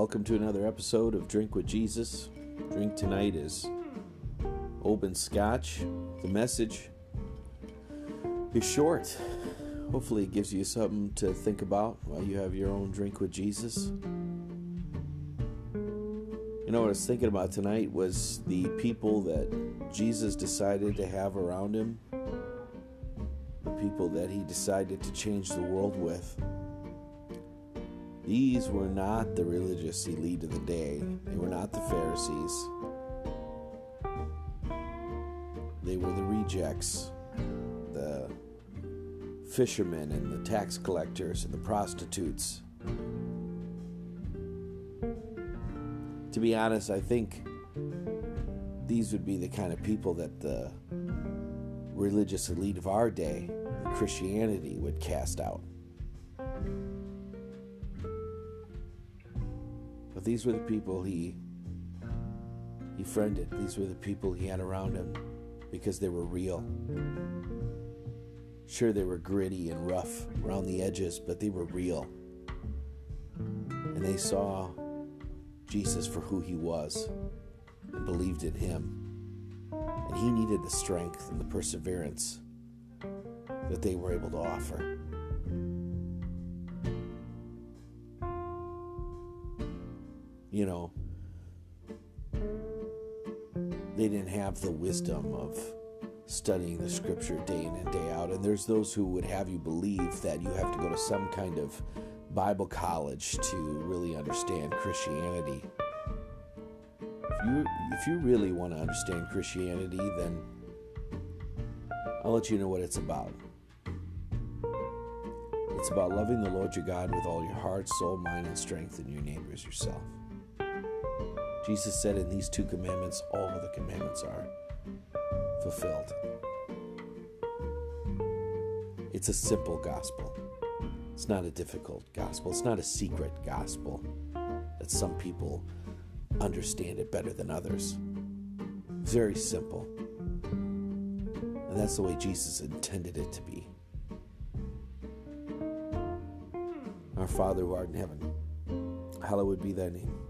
welcome to another episode of Drink with Jesus. Drink tonight is Oban Scotch. The message is short. Hopefully, it gives you something to think about while you have your own drink with Jesus. You know what I was thinking about tonight was the people that Jesus decided to have around him, the people that he decided to change the world with. These were not the religious elite of the day, they were not the Pharisees. They were the rejects, the fishermen and the tax collectors and the prostitutes. To be honest, I think these would be the kind of people that the religious elite of our day, Christianity, would cast out. But these were the people he he friended. These were the people he had around him because they were real. Sure, they were gritty and rough around the edges, but they were real. And they saw Jesus for who he was and believed in him. And he needed the strength and the perseverance that they were able to offer. You know, they didn't have the wisdom of studying the scripture day in and day out. And there's those who would have you believe that you have to go to some kind of Bible college to really understand Christianity. If you if you really want to understand Christianity, then I'll let you know what it's about. It's about loving the Lord your God with all your heart, soul, mind, and strength, and your neighbors yourself. Jesus said in these two commandments, all of the commandments are fulfilled. It's a simple gospel. It's not a difficult gospel. It's not a secret gospel that some people understand it better than others. Very simple. And that's the way Jesus intended it to be. Our Father who art in heaven, hallowed be thy name.